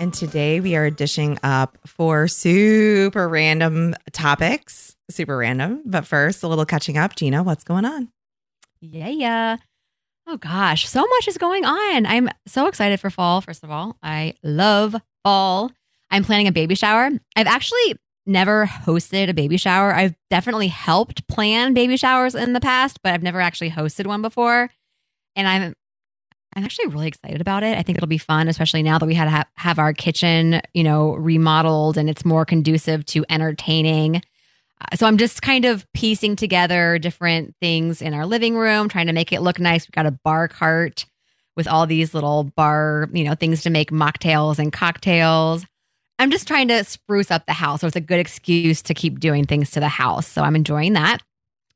And today we are dishing up four super random topics. Super random. But first, a little catching up. Gina, what's going on? Yeah, yeah. Oh gosh, so much is going on. I'm so excited for fall, first of all. I love fall. I'm planning a baby shower. I've actually never hosted a baby shower. I've definitely helped plan baby showers in the past, but I've never actually hosted one before. And I'm I'm actually really excited about it. I think it'll be fun, especially now that we had to have, have our kitchen, you know, remodeled and it's more conducive to entertaining. Uh, so I'm just kind of piecing together different things in our living room, trying to make it look nice. We've got a bar cart with all these little bar, you know, things to make mocktails and cocktails. I'm just trying to spruce up the house. So it's a good excuse to keep doing things to the house. So I'm enjoying that.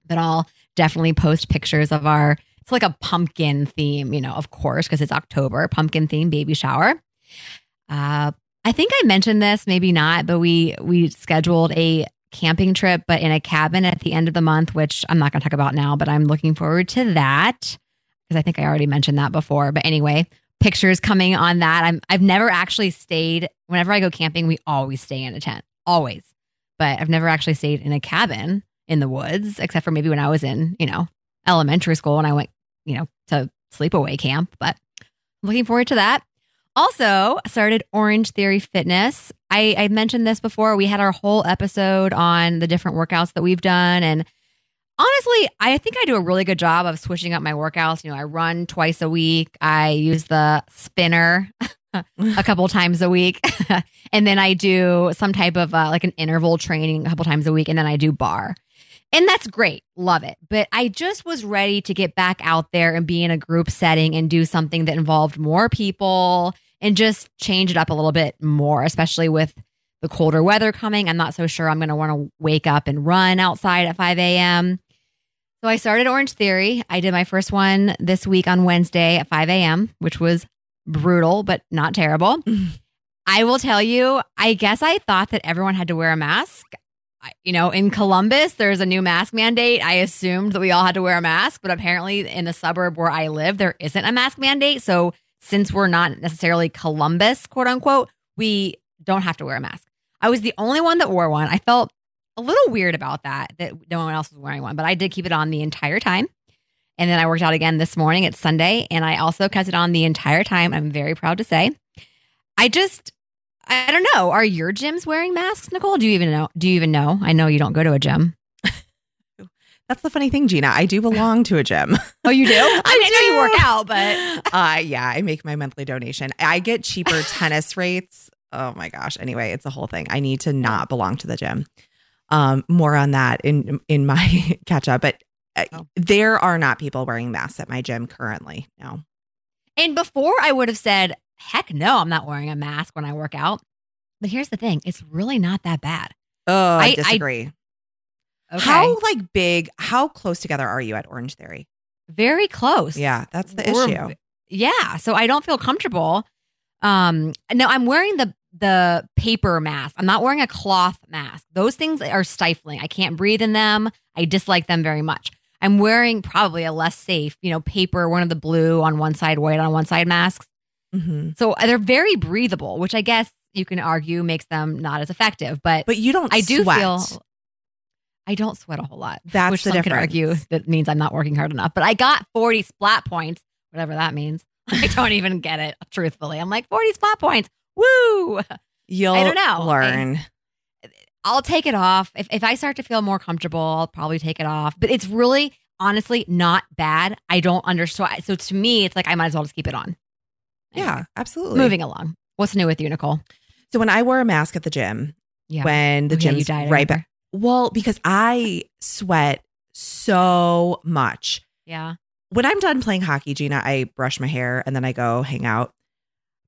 But I'll definitely post pictures of our it's like a pumpkin theme, you know, of course, because it's October, pumpkin theme baby shower. Uh, I think I mentioned this, maybe not, but we we scheduled a camping trip, but in a cabin at the end of the month, which I'm not going to talk about now, but I'm looking forward to that because I think I already mentioned that before. But anyway, pictures coming on that. I'm I've never actually stayed. Whenever I go camping, we always stay in a tent, always. But I've never actually stayed in a cabin in the woods, except for maybe when I was in, you know, elementary school and I went you know, to sleepaway camp, but looking forward to that. Also, started Orange Theory Fitness. I, I mentioned this before. We had our whole episode on the different workouts that we've done. And honestly, I think I do a really good job of switching up my workouts. You know, I run twice a week, I use the spinner a couple times a week. and then I do some type of uh, like an interval training a couple times a week. And then I do bar. And that's great. Love it. But I just was ready to get back out there and be in a group setting and do something that involved more people and just change it up a little bit more, especially with the colder weather coming. I'm not so sure I'm going to want to wake up and run outside at 5 a.m. So I started Orange Theory. I did my first one this week on Wednesday at 5 a.m., which was brutal, but not terrible. I will tell you, I guess I thought that everyone had to wear a mask you know, in Columbus, there's a new mask mandate. I assumed that we all had to wear a mask, but apparently in the suburb where I live, there isn't a mask mandate. So since we're not necessarily Columbus, quote unquote, we don't have to wear a mask. I was the only one that wore one. I felt a little weird about that, that no one else was wearing one, but I did keep it on the entire time. And then I worked out again this morning. It's Sunday, and I also kept it on the entire time. I'm very proud to say. I just, I don't know. Are your gyms wearing masks, Nicole? Do you even know? Do you even know? I know you don't go to a gym. That's the funny thing, Gina. I do belong to a gym. Oh, you do? I, I didn't know you work out, but uh yeah, I make my monthly donation. I get cheaper tennis rates. Oh my gosh. Anyway, it's a whole thing. I need to not belong to the gym. Um, more on that in in my catch up, but uh, oh. there are not people wearing masks at my gym currently. No. And before I would have said heck no, I'm not wearing a mask when I work out. But here's the thing it's really not that bad. Oh, I, I disagree. I, okay. How like big, how close together are you at Orange Theory? Very close. Yeah, that's the We're, issue. Yeah. So I don't feel comfortable. Um, no, I'm wearing the the paper mask. I'm not wearing a cloth mask. Those things are stifling. I can't breathe in them. I dislike them very much. I'm wearing probably a less safe, you know, paper, one of the blue on one side, white on one side masks. Mm-hmm. So uh, they're very breathable, which I guess you can argue makes them not as effective. But but you don't. I do sweat. feel. I don't sweat a whole lot. That's which the some difference. could argue that means I'm not working hard enough. But I got 40 splat points, whatever that means. I don't even get it. Truthfully, I'm like 40 splat points. Woo! You'll I don't know. learn. I, I'll take it off if if I start to feel more comfortable. I'll probably take it off. But it's really honestly not bad. I don't understand. So to me, it's like I might as well just keep it on. Yeah, absolutely. Moving along. What's new with you, Nicole? So when I wore a mask at the gym, yeah. when the oh, gym's yeah, right back. Well, because I sweat so much. Yeah. When I'm done playing hockey, Gina, I brush my hair and then I go hang out.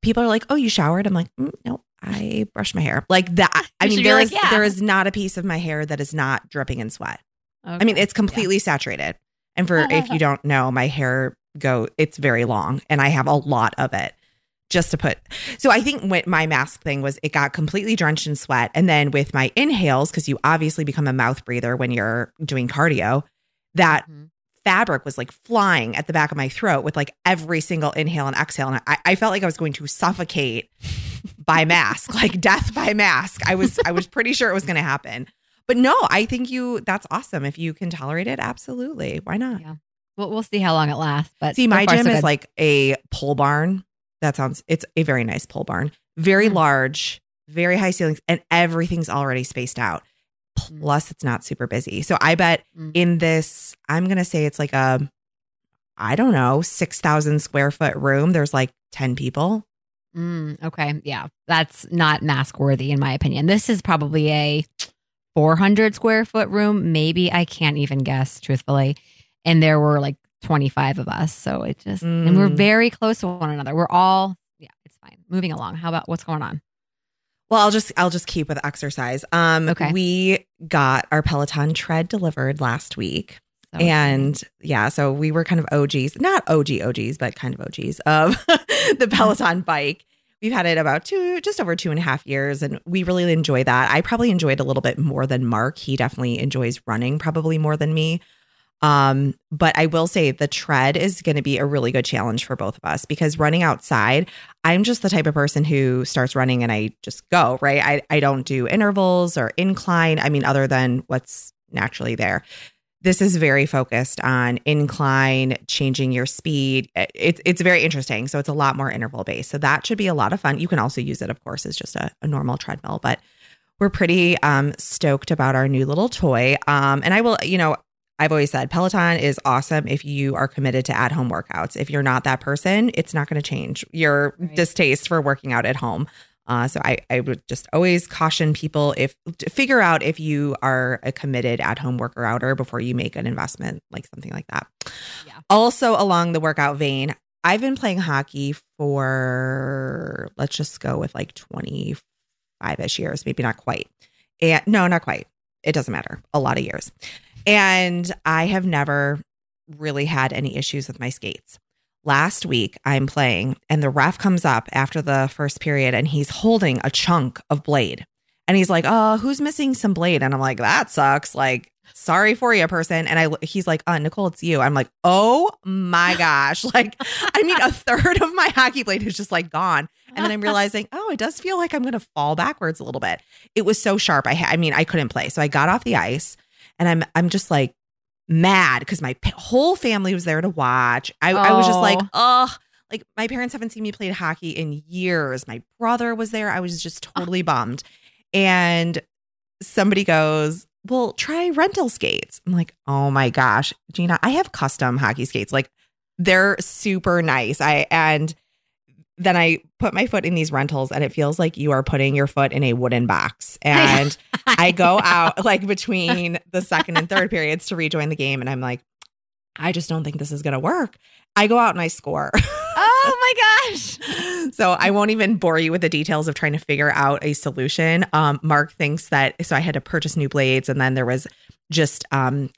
People are like, "Oh, you showered?" I'm like, mm, "No, I brush my hair." Like that. I mean, there like, is yeah. there is not a piece of my hair that is not dripping in sweat. I mean, it's completely saturated. And for if you don't know, my hair go it's very long and I have a lot of it just to put. So I think what my mask thing was it got completely drenched in sweat and then with my inhales cuz you obviously become a mouth breather when you're doing cardio, that Mhm. fabric was like flying at the back of my throat with like every single inhale and exhale and I, I felt like I was going to suffocate by mask, like death by mask. I was I was pretty sure it was going to happen. But no, I think you that's awesome if you can tolerate it. Absolutely. Why not? Yeah. We'll, we'll see how long it lasts. But See, so my far, gym so is like a pole barn. That sounds it's a very nice pole barn. Very Mm. large, very high ceilings and everything's already spaced out. Mm. Plus it's not super busy. So I bet Mm. in this I'm going to say it's like a I don't know, 6,000 square foot room. There's like 10 people. Mm, okay. Yeah. That's not mask worthy, in my opinion. This is probably a 400 square foot room. Maybe I can't even guess, truthfully. And there were like 25 of us. So it just, and we're Mm. very close to one another. We're all, yeah, it's fine. Moving along. How about what's going on? Well, I'll just I'll just keep with exercise. Um Okay. we got our Peloton tread delivered last week. So, and yeah, so we were kind of OGs, not OG OGs, but kind of OGs of the Peloton bike. We've had it about two, just over two and a half years, and we really enjoy that. I probably enjoyed a little bit more than Mark. He definitely enjoys running, probably more than me. Um, but I will say the tread is going to be a really good challenge for both of us because running outside, I'm just the type of person who starts running and I just go, right? I, I don't do intervals or incline. I mean, other than what's naturally there this is very focused on incline, changing your speed. It's it's very interesting. So it's a lot more interval based. So that should be a lot of fun. You can also use it, of course, as just a, a normal treadmill, but we're pretty um, stoked about our new little toy. Um, and I will, you know, I've always said Peloton is awesome if you are committed to at home workouts. If you're not that person, it's not going to change your Right. distaste for working out at home. Uh, so I, I would just always caution people if to figure out if you are a committed at home worker outer before you make an investment like something like that. Yeah. Also along the workout vein, I've been playing hockey for let's just go with like 25 ish years, maybe not quite. And no, not quite. It doesn't matter. A lot of years. And I have never really had any issues with my skates. Last week, I'm playing, and the ref comes up after the first period and he's holding a chunk of blade. And he's like, Oh, who's missing some blade? And I'm like, That sucks. Like, sorry for you, person. And I, he's like, uh, Nicole, it's you. I'm like, Oh my gosh. Like, I mean, a third of my hockey blade is just like gone. And then I'm realizing, oh, it does feel like I'm going to fall backwards a little bit. It was so sharp. I, ha- I mean, I couldn't play. So I got off the ice and I'm, I'm just like mad because my p- whole family was there to watch. I, I was just like, oh, like my parents haven't seen me play hockey in years. My brother was there. I was just totally bummed. And somebody goes, well, try rental skates. I'm like, oh my gosh, Gina, I have custom hockey skates. Like they're super nice. I, and then I put my foot in these rentals and it feels like you are putting your foot in a wooden box. And I go out like between the second and third periods to rejoin the game. And I'm like, I just don't think this is going to work. I go out and I score. oh my gosh. so I won't even bore you with the details of trying to figure out a solution. Um, Mark thinks that so I had to purchase new blades, and then there was just um,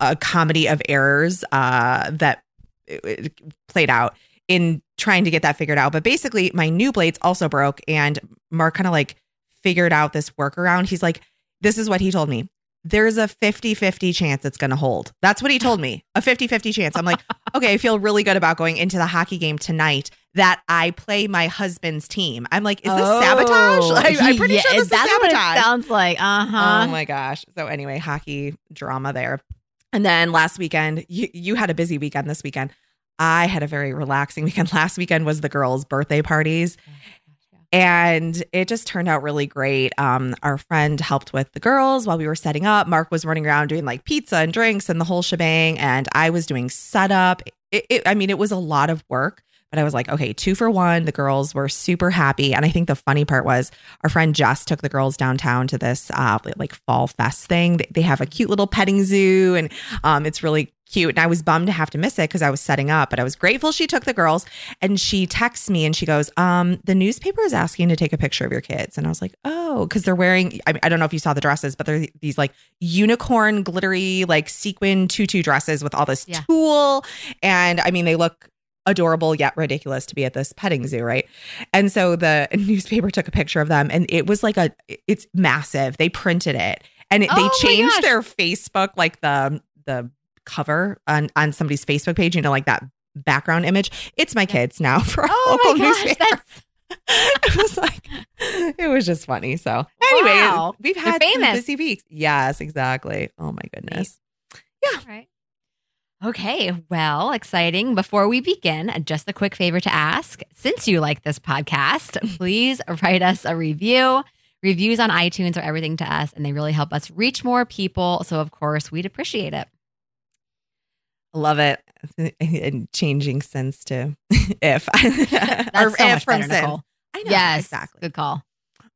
a- comedy of errors uh, that it- it played out in trying to get that figured out. But basically, my new blades also broke, and Mark kind of like figured out this workaround. He's like, "This is what he told me." There's a 50 50 chance it's going to hold. That's what he told me. A 50 50 chance. I'm like, okay, I feel really good about going into the hockey game tonight that I play my husband's team. I'm like, is this sabotage? Oh, Like, I'm pretty yeah, sure this is that's what it sabotage. sounds like. Uh huh. Oh my gosh. So anyway, hockey drama there. And then last weekend, you, you had a busy weekend this weekend. I had a very relaxing weekend. Last weekend was the girls' birthday parties and it just turned out really great. Um, our friend helped with the girls while we were setting up. Mark was running around doing like pizza and drinks and the whole shebang, and I was doing setup. It, it, I mean, it was a lot of work, But I was like, okay, two for one. The girls were super happy. And I think the funny part was our friend Jess took the girls downtown to this uh, like fall fest thing. They- have a cute little petting zoo and um, it's really cute. And I was bummed to have to miss it because I was setting up, but I was grateful she took the girls. And she texts me and she goes, um, the newspaper is asking to take a picture of your kids. And I was like, oh, because they're wearing, I, I don't know if you saw the dresses, but they're these like unicorn glittery, like sequin tutu dresses with all this Yeah. tulle. And I mean, they look adorable yet ridiculous to be at this petting zoo, right? And so the newspaper took a picture of them and it was like a it's massive. They printed it and it, Oh they changed their Facebook like the the cover on on somebody's Facebook page, you know, like that background image. It's my kids now for a Oh local my gosh, newspaper. it was like it was just funny. So anyway, Wow. we've had busy weeks. Yes, exactly. Oh my goodness. Yeah. All right. Okay, well, exciting. Before we begin, just a quick favor to ask. Since you like this podcast, please write us a review. Reviews on iTunes are everything to us, and they really help us reach more people. So, of course, we'd appreciate it. Love it. And changing sense to if. That's or so if from better. Nicole. I know. Yes, Exactly. Good call.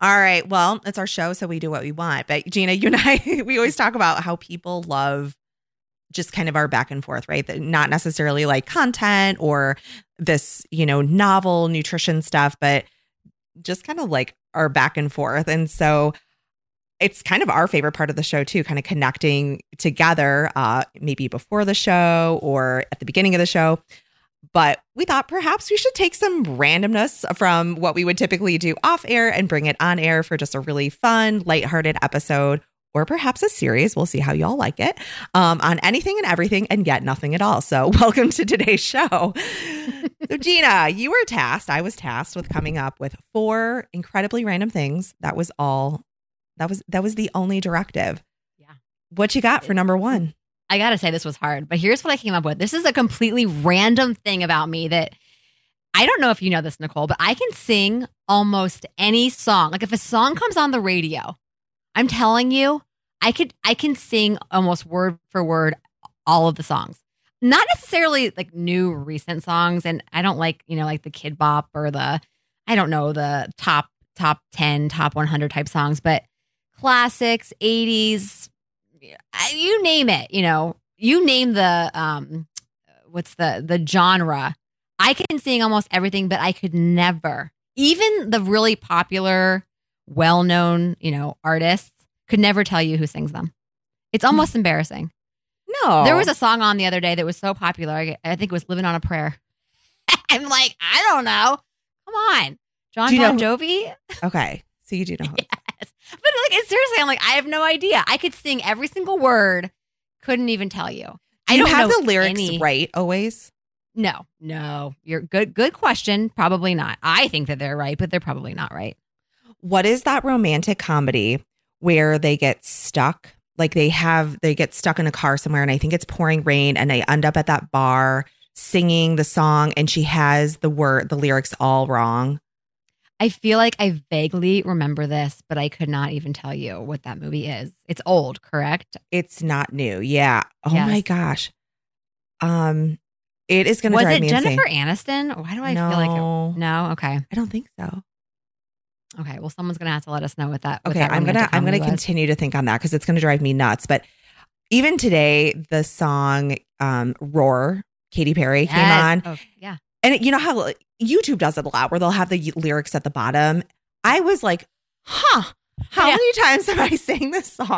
All right. Well, it's our show, so we do what we want. But Gina, you and I, we always talk about how people love just kind of our back and forth, right? Not necessarily like content or this, you know, novel nutrition stuff, but just kind of like our back and forth. And so it's kind of our favorite part of the show too, kind of connecting together, uh, maybe before the show or at the beginning of the show. But we thought perhaps we should take some randomness from what we would typically do off air and bring it on air for just a really fun, lighthearted episode, or perhaps a series. We'll see how y'all like it um, on anything and everything and yet nothing at all. So, welcome to today's show. so, Gina, you were tasked, I was tasked with coming up with four incredibly random things. That was all. That was that was the only directive. Yeah. What you got for number one? I got to say, this was hard, but here's what I came up with. This is a completely random thing about me that I don't know if you know this, Nicole, but I can sing almost any song. Like if a song comes on the radio, I'm telling you, I could I can sing almost word for word all of the songs. Not necessarily like new recent songs, and I don't like you know like the Kidz Bop or the I don't know the top top ten, top 100 type songs, but classics, 80s, you name it you know you name the um what's the the genre i can sing almost everything but i could never even the really popular well-known you know artists could never tell you who sings them it's almost hmm. embarrassing No, there was a song on the other day that was so popular i, I think it was living on a prayer i'm like i don't know come on john Do you bon know- jovi okay. So you do know. Yes. But like seriously, I'm like, I have no idea. I could sing every single word, couldn't even tell you. Do I don't have know the lyrics any- right always? No, no. You're good. Good question. Probably not. I think that they're right, but they're probably not right. What is that romantic comedy where they get stuck? Like they have, they get stuck in a car somewhere, and I think it's pouring rain, and they end up at that bar singing the song, and she has the word, the lyrics all wrong. I feel like I vaguely remember this, but I could not even tell you what that movie is. It's old, correct? It's not new. Yeah. Oh Yes. my gosh. Um, it is going to Was it Jennifer insane. Aniston? Why do I no, feel like it? No. Okay. I don't think so. Okay. Well, someone's gonna have to let us know what that. what Okay, that I'm gonna I'm gonna was. continue to think on that because it's gonna drive me nuts. But even today, the song um, "Roar" Katy Perry came on, Oh, yeah. and you know how YouTube does it a lot, where they'll have the lyrics at the bottom. I was like, "Huh, how Yeah. many times have I sang this song?"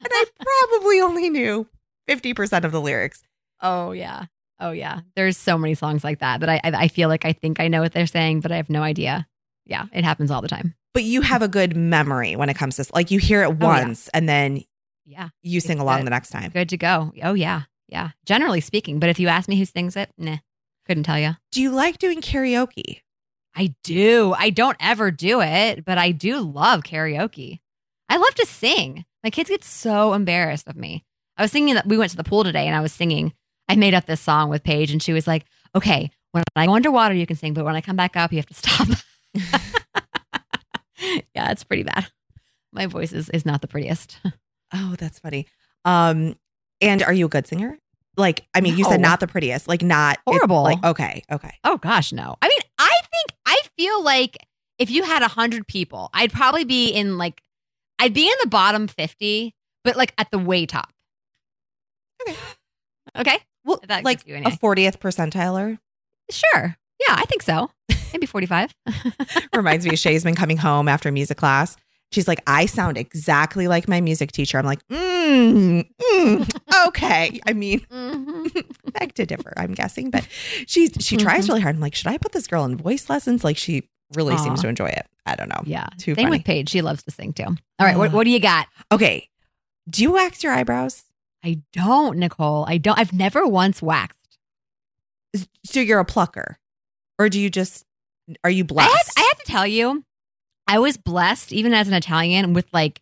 And I probably only knew fifty percent of the lyrics. Oh yeah. Oh yeah. There's so many songs like that that I I feel like I think I know what they're saying, but I have no idea. Yeah, it happens all the time. But you have a good memory when it comes to like you hear it Oh, yeah. once and then Yeah, you sing along good. the next time. good to go. Oh yeah, yeah. Generally speaking, but if you ask me who sings it, nah, couldn't tell you. Do you like doing karaoke? I do. I don't ever do it, but I do love karaoke. I love to sing. My kids get so embarrassed of me. I was singing that we went to the pool today and I was singing. I made up this song with Paige and she was like, okay, when I go underwater, you can sing, but when I come back up, you have to stop. yeah, it's pretty bad. My voice is, is not the prettiest. Oh, that's funny. Um, and are you a good singer? Like, I mean, you said not the prettiest, like not Horrible. like, okay, okay. Oh gosh, no. I mean, I think I feel like if you had a hundred people, I'd probably be in like I'd be in the bottom fifty, but like at the way top. Okay. Okay. Well, like a fortieth percentiler Sure. Yeah, I think so. Maybe forty-five. reminds me. of Shay's been coming home after music class. She's like, I sound exactly like my music teacher. I'm like, mm, mm, okay. I mean, Mhm. beg to differ, I'm guessing, but she she tries Mhm. really hard. I'm like, should I put this girl in voice lessons? Like, she really seems to enjoy it. I don't know. Yeah. Too Same funny. with Paige. She loves to sing too. All right. What, what do you got? Okay. Do you wax your eyebrows? I don't, Nicole. I don't. I've never once waxed. So you're a plucker, or do you just are you I blessed? have, I have to tell you, I was blessed, even as an Italian, with like,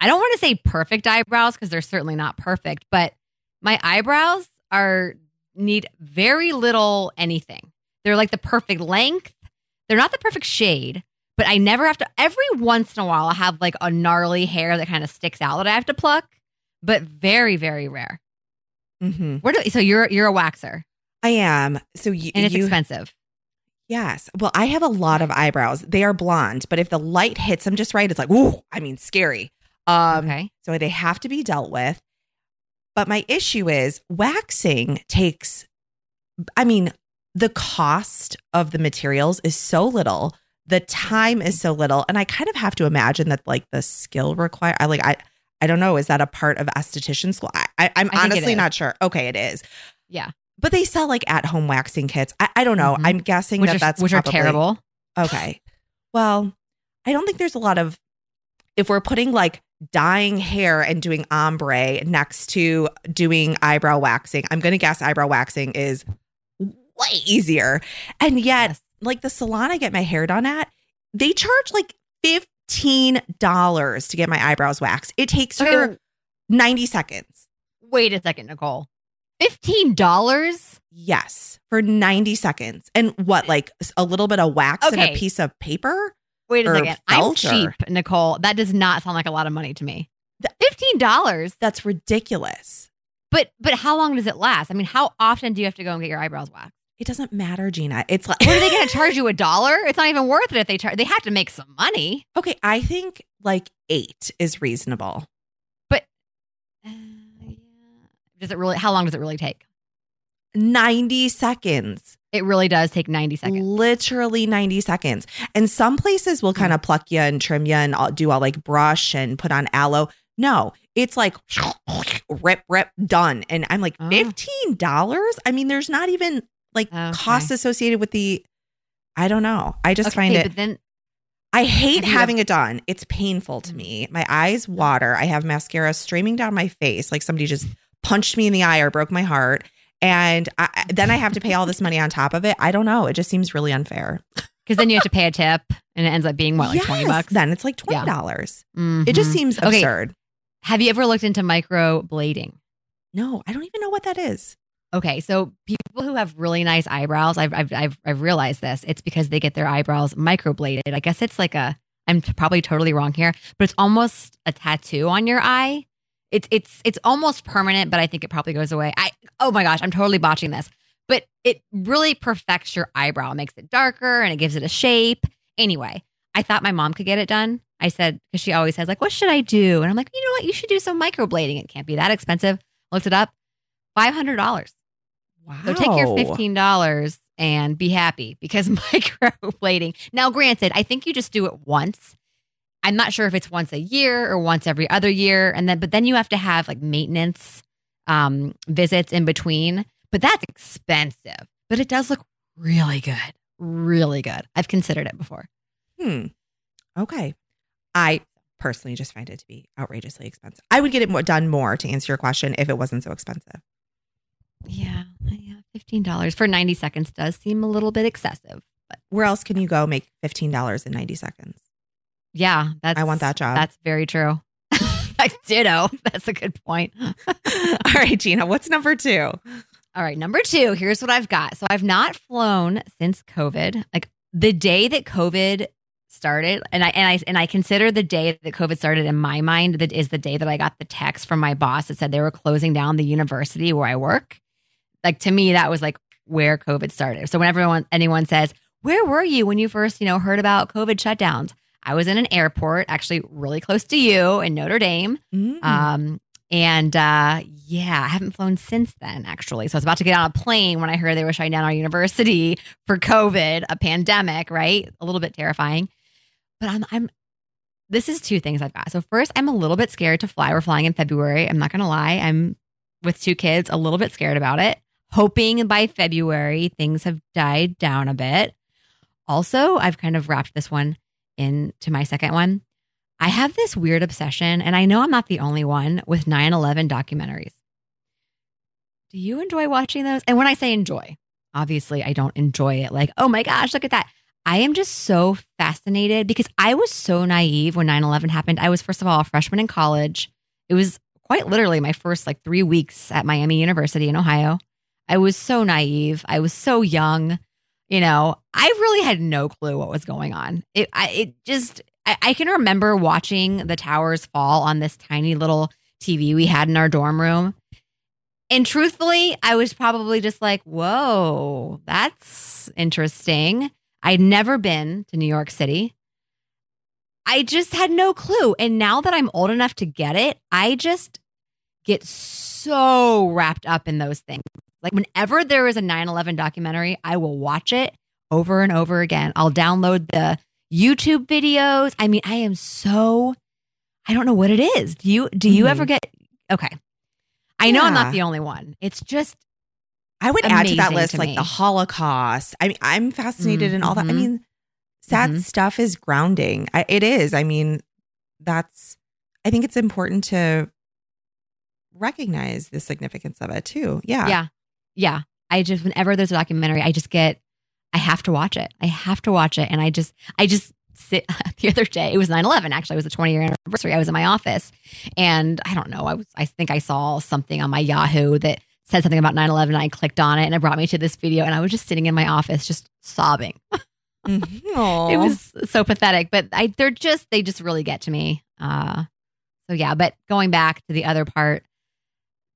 I don't want to say perfect eyebrows because they're certainly not perfect, but my eyebrows are need very little anything. They're like the perfect length. They're not the perfect shade, but I never have to. Every once in a while, I have like a gnarly hair that kind of sticks out that I have to pluck, but very, very rare. Mm-hmm. Where do so you're you're a waxer I am. So you, and it's you expensive. Yes. Well, I have a lot of eyebrows. They are blonde, but if the light hits them just right, it's like, ooh, I mean, scary. Um, okay. So they have to be dealt with. But my issue is waxing takes, I mean, the cost of the materials is so little, the time is so little. And I kind of have to imagine that like the skill required, I like, I, I don't know, is that a part of esthetician school? I, I, I'm I honestly not sure. Okay, it is. Yeah. But they sell like at home waxing kits. I, I don't know. Mhm. I'm guessing Which that are that's which are terrible. Okay. Well, I don't think there's a lot of if we're putting like dyeing hair and doing ombre next to doing eyebrow waxing, I'm going to guess eyebrow waxing is way easier. And yet, Yes. like the salon I get my hair done at, they charge like $15 to get my eyebrows waxed. It takes Okay, her 90 seconds. Wait a second, Nicole. Fifteen dollars? Yes, for 90 seconds. And what, like a little bit of wax and a piece of paper? Wait a second. I'm felt, or- cheap, Nicole. That does not sound like a lot of money to me. Fifteen dollars. That's ridiculous. But but how long does it last? I mean, how often do you have to go and get your eyebrows waxed? It doesn't matter, Gina. It's like What are they going to charge you a dollar? It's not even worth it if they charge. They have to make some money. okay, I think like eight is reasonable. Yeah. Does it really? How long does it really take? 90 seconds. It really does take ninety seconds. Literally 90 seconds. And some places will kind of mm-hmm. pluck you and trim you and all- do all like brush and put on aloe. No, it's like rip, rip, done. And I'm like, Oh. $15? I mean, there's not even like Okay. costs associated with the, I don't know. I just Okay, find it. but then I hate Have having it done. It's painful to mm. me. My eyes water. I have mascara streaming down my face like somebody just punched me in the eye or broke my heart. And I, then I have to pay all this money on top of it. I don't know. It just seems really unfair. because then you have to pay a tip, and it ends up being what like twenty Yes, bucks. Then it's like Yeah. $20. It mm-hmm. just seems Okay. absurd. Have you ever looked into microblading? No, I don't even know what that is. Okay, so people who have really nice eyebrows, I've, I've I've I've realized this. It's because they get their eyebrows microbladed. I guess it's like a. I'm probably totally wrong here, but it's almost a tattoo on your eye. It's it's it's almost permanent, but I think it probably goes away. I oh my gosh, I'm totally botching this, but it really perfects your eyebrow. It makes it darker and it gives it a shape. Anyway, I thought my mom could get it done. I said because she always says like, "What should I do?" And I'm like, you know what? You should do some microblading. It can't be that expensive. Looked it up, five hundred dollars. Wow. So take your fifteen dollars and be happy because microblading. Now, granted, I think you just do it once. I'm not sure if it's once a year or once every other year, and then but then you have to have like maintenance um, visits in between. But that's expensive. But it does look really good, really good. I've considered it before. Hmm. Okay. I personally just find it to be outrageously expensive. I would get it more, done more to answer your question if it wasn't so expensive. Yeah, yeah, fifteen dollars for ninety seconds does seem a little bit excessive. But Where else can you go make $15 in 90 seconds? Yeah, that's I want that job. That's very true. Like, Ditto. That's a good point. All right, Gina, what's number two? All right, number two, here's what I've got. So I've not flown since COVID. Like the day that COVID started, and I and I and I consider the day that COVID started in my mind that is the day that I got the text from my boss that said they were closing down the university where I work. Like to me, that was like where COVID started. So whenever anyone, anyone says, "Where were you when you first, you know, heard about COVID shutdowns?" I was in an airport, actually really close to you in Notre Dame. Mm. Um, and uh, yeah, I haven't flown since then, actually. So I was about to get on a plane when I heard they were shutting down our university for COVID, a pandemic, right? A little bit terrifying. But I'm, I'm, this is two things I've got. So first, I'm a little bit scared to fly. We're flying in February. I'm not going to lie. I'm with two kids, a little bit scared about it, hoping by February things have died down a bit. Also, I've kind of wrapped this one into my second one. I have this weird obsession, and I know I'm not the only one with 9 11 documentaries. Do you enjoy watching those? And when I say enjoy, obviously I don't enjoy it like, oh my gosh, look at that. I am just so fascinated because I was so naive when 9 11 happened. I was, first of all, a freshman in college. It was quite literally my first like three weeks at Miami University in Ohio. I was so naive. I was so young. You know, I really had no clue what was going on. It, I, it just, I, I can remember watching the towers fall on this tiny little TV we had in our dorm room. And truthfully, I was probably just like, whoa, that's interesting. I'd never been to New York City. I just had no clue. And now that I'm old enough to get it, I just get so wrapped up in those things. Like whenever there is a 9 11 documentary, I will watch it over and over again. I'll download the YouTube videos. I mean, I am so I don't know what it is. Do you do you Mhm. ever get okay. I know I'm not the only one. It's just I would add to that list to like me. the Holocaust. I mean, I'm fascinated in all that. I Mhm. mean, sad Mhm. stuff is grounding. I, it is. I mean, that's. I think it's important to recognize the significance of it too. Yeah. yeah. Yeah. I just whenever there's a documentary, I just get I have to watch it. I have to watch it. And I just I just sit the other day, it was 9-11, actually. It was the 20 year anniversary. I was in my office and I don't know, I was I think I saw something on my Yahoo that said something about 9-11 and I clicked on it and it brought me to this video and I was just sitting in my office just sobbing. Mhm. It was so pathetic, but I they're just they just really get to me. Uh so yeah, but going back to the other part,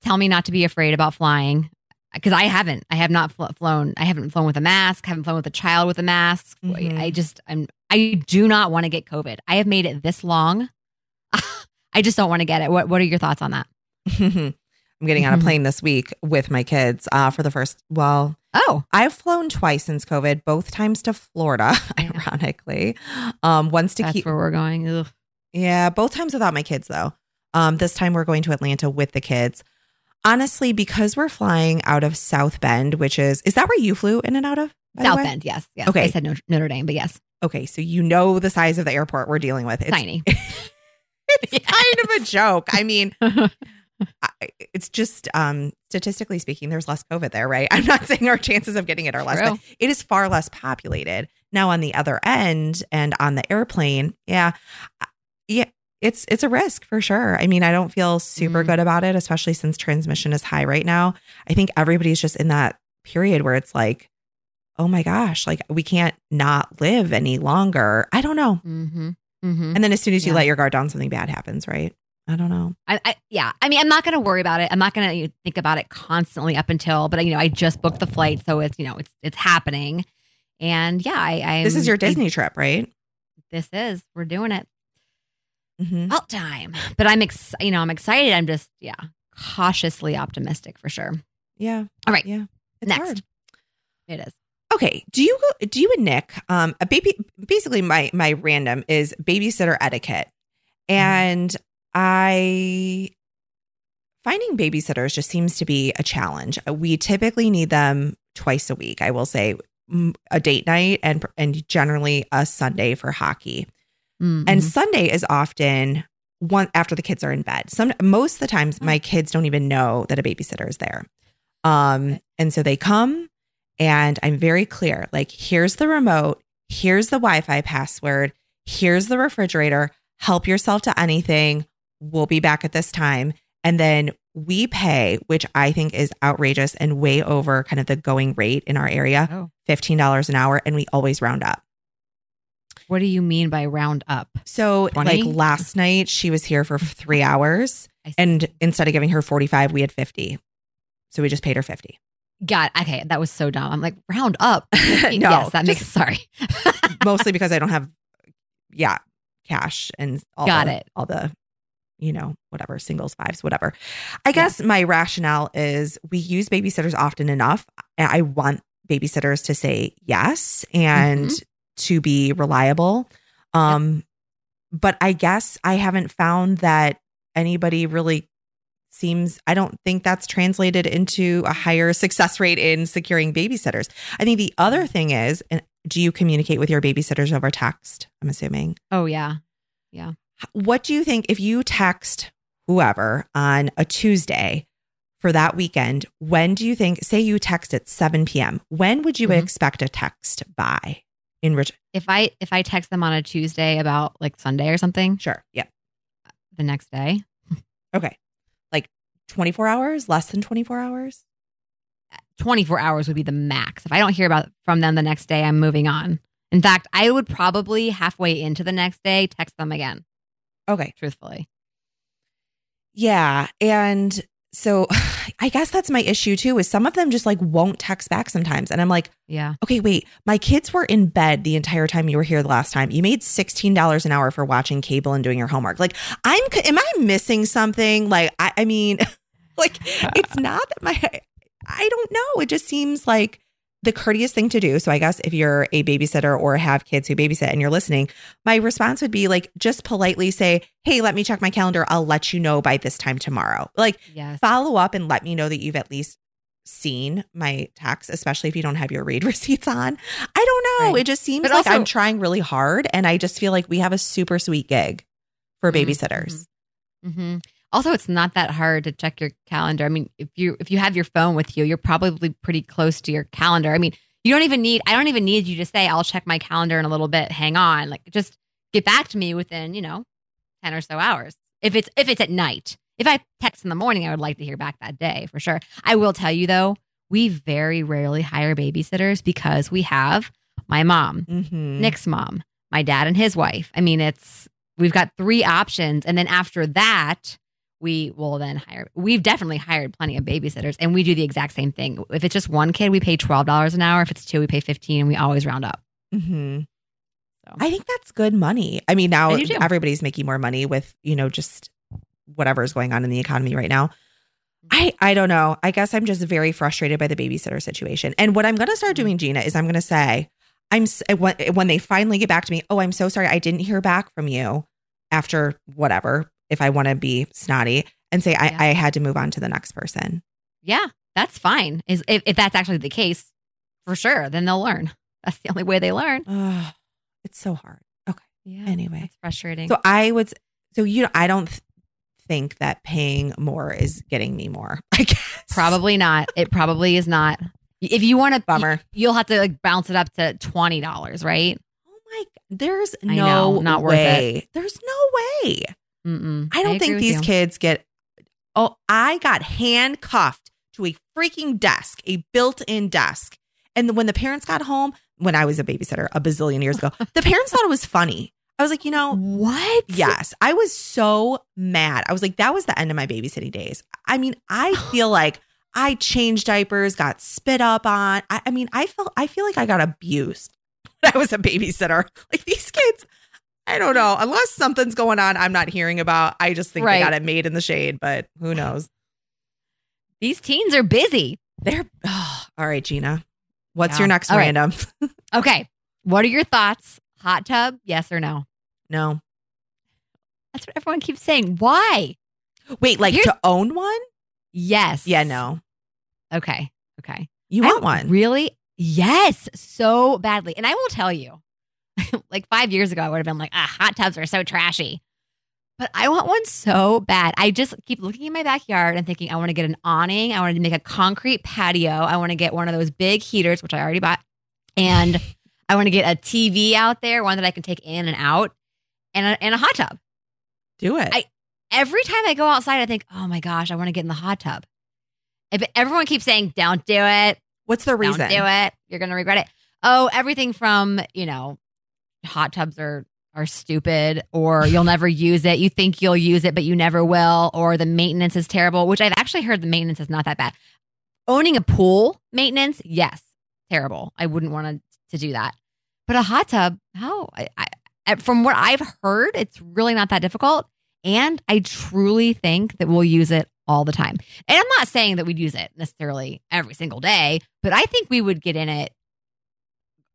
tell me not to be afraid about flying because I haven't. I have not fl- flown. I haven't flown with a mask. Haven't flown with a child with a mask. Mhm. I just I'm I do not want to get COVID. I have made it this long. I just don't want to get it. What What are your thoughts on that? I'm getting on a Mhm. plane this week with my kids uh, for the first. Well, Oh, I've flown twice since COVID, both times to Florida, Yeah. ironically. Um, once to that's keep where we're going. Ugh. Yeah, both times without my kids though. Um, this time we're going to Atlanta with the kids. Honestly, because we're flying out of South Bend, which is is that where you flew in and out of? South? Bend, yes, yes. Okay. I said Notre, Dame, but yes, Okay, so you know the size of the airport we're dealing with. It's, tiny. it's kind of a joke. I mean, I, it's just um, statistically speaking, there's less COVID there, right? I'm not saying our chances of getting it are less, True. but it is far less populated. Now on the other end and on the airplane, yeah, it's it's a risk for sure. I mean, I don't feel super Mhm. good about it, especially since transmission is high right now. I think everybody's just in that period where it's like, oh my gosh, like we can't not live any longer. I don't know. mm-hmm. Mm-hmm. And then as soon as you Yeah. let your guard down, something bad happens, right? I don't know. I, I yeah. I mean, I'm not going to worry about it. I'm not going to think about it constantly up until, but you know, I just booked the flight, so it's you know, it's it's happening, and yeah, I. I This is your I- Disney trip, right? this is we're doing it Mm-hmm. time, but I'm ex. You know, I'm excited. I'm just yeah, cautiously optimistic for sure. Yeah. All right. Yeah. It's Next. hard. It is. Okay. Do you go do you and Nick, um, a baby basically my my random is babysitter etiquette. And I finding babysitters just seems to be a challenge. We typically need them twice a week. I will say a date night and and generally a Sunday for hockey. Mhm. And Sunday is often one after the kids are in bed. Some most of the times my kids don't even know that a babysitter is there. Um and so they come and I'm very clear like here's the remote, here's the Wi-Fi password, here's the refrigerator, help yourself to anything. We'll be back at this time and then we pay which I think is outrageous and way over kind of the going rate in our area, oh, $15 an hour and we always round up. What do you mean by round up? So 20? like last night she was here for three hours and instead of giving her 45, we had 50. So we just paid her 50. God, okay, that was so dumb. I'm like, round up. no, yes, that makes sorry. mostly because I don't have, yeah, cash and all Got the, it. all the, you know, whatever, singles, fives, whatever. I Yeah. guess my rationale is we use babysitters often enough. And I want babysitters to say yes and Mm-hmm. To be reliable. Um, but I guess I haven't found that anybody really seems I don't think that's translated into a higher success rate in securing babysitters. I think the other thing is and do you communicate with your babysitters over text? I'm assuming. Oh yeah. Yeah. What do you think if you text whoever on a Tuesday for that weekend? When do you think, say you text at 7 p.m., when would you Mhm. expect a text by in rich? If I if I text them on a Tuesday about like Sunday or something, Sure. Yeah. the next day, Okay. Like 24 hours, less than 24 hours? 24 hours would be the max. If I don't hear about from them the next day, I'm moving on. In fact, I would probably halfway into the next day text them again, Okay. truthfully. Yeah. And so I guess that's my issue too, is some of them just like won't text back sometimes. And I'm like, Yeah. okay, wait, my kids were in bed the entire time you were here the last time. You made $16 an hour for watching cable and doing your homework. Like, I'm, am I missing something? Like, I, I mean, like, it's not that my, I don't know. It just seems like the courteous thing to do. So I guess if you're a babysitter or have kids who babysit and you're listening, my response would be like, just politely say, hey, let me check my calendar. I'll let you know by this time tomorrow. Like, Yes. follow up and let me know that you've at least seen my text, especially if you don't have your read receipts on. I don't know. Right. It just seems But like also- I'm trying really hard. And I just feel like we have a super sweet gig for Mhm, babysitters. hmm Also, it's not that hard to check your calendar. I mean, if you if you have your phone with you, you're probably pretty close to your calendar. I mean, you don't even need. I don't even need you to say, "I'll check my calendar in a little bit." Hang on, like just get back to me within you know ten or so hours. If it's if it's at night. If I text in the morning, I would like to hear back that day for sure. I will tell you though, we very rarely hire babysitters because we have my mom, Mhm. Nick's mom, my dad and his wife. I mean, it's we've got three options, and then after that, we will then hire. We've definitely hired plenty of babysitters, and we do the exact same thing. If it's just one kid, we pay twelve dollars an hour. If it's two, we pay fifteen, and we always round up. Mhm. So I think that's good money. I mean, now I everybody's making more money with, you know, just whatever's going on in the economy right now. I I don't know. I guess I'm just very frustrated by the babysitter situation. And what I'm going to start Mm-hmm. doing, Gina, is I'm going to say, I'm when, when they finally get back to me, oh, I'm so sorry, I didn't hear back from you after whatever. If I want to be snotty and say I, Yeah. I had to move on to the next person. yeah, that's fine. Is if, if that's actually the case, for sure, then they'll learn. That's the only way they learn. Ugh, it's so hard. Okay. Yeah, Anyway, that's frustrating. So I would, so you, know, I don't th- think that paying more is getting me more. I guess probably not. It probably is not. If you want a bummer. you'll have to like bounce it up to twenty dollars, right? Oh my, there's no know, not worth way. There's no way. Mm-mm. I don't agree think these you. kids get. Oh, I got handcuffed to a freaking desk, a built-in desk, and when the parents got home, when I was a babysitter a bazillion years ago, the parents thought it was funny. I was like, you know, What? Yes. I was so mad. I was like, that was the end of my babysitting days. I mean, I feel like I changed diapers, got spit up on. I, I mean, I felt I feel like I got abused when I was a babysitter. Like these kids, I don't know. Unless something's going on I'm not hearing about. I just think Right. they got it made in the shade, but who knows? These teens are busy. They're oh, all right, Gina. What's Yeah. your next All right. random? Okay. What are your thoughts? Hot tub? Yes or no? no. That's what everyone keeps saying. Why? Wait, like Here's- to own one? Yes. Yeah, no. Okay. Okay. You want one. Really? Yes. So badly. And I will tell you, like five years ago, I would have been like, ah, hot tubs are so trashy. But I want one so bad. I just keep looking in my backyard and thinking, I want to get an awning. I want to make a concrete patio. I want to get one of those big heaters, which I already bought. And I want to get a TV out there, one that I can take in and out, and a, and a hot tub. Do it. I- Every time I go outside, I think, oh my gosh, I want to get in the hot tub. But everyone keeps saying, don't do it. What's the reason? Don't do it. You're going to regret it. Oh, everything from, you know, hot tubs are are stupid or you'll never use it. You think you'll use it, but you never will, or the maintenance is terrible, which I've actually heard the maintenance is not that bad. Owning a pool maintenance, yes, terrible. I wouldn't want to, do that. But a hot tub, how? I, I, eh, from what I've heard, it's really not that difficult. And I truly think that we'll use it all the time. And I'm not saying that we'd use it necessarily every single day, but I think we would get in it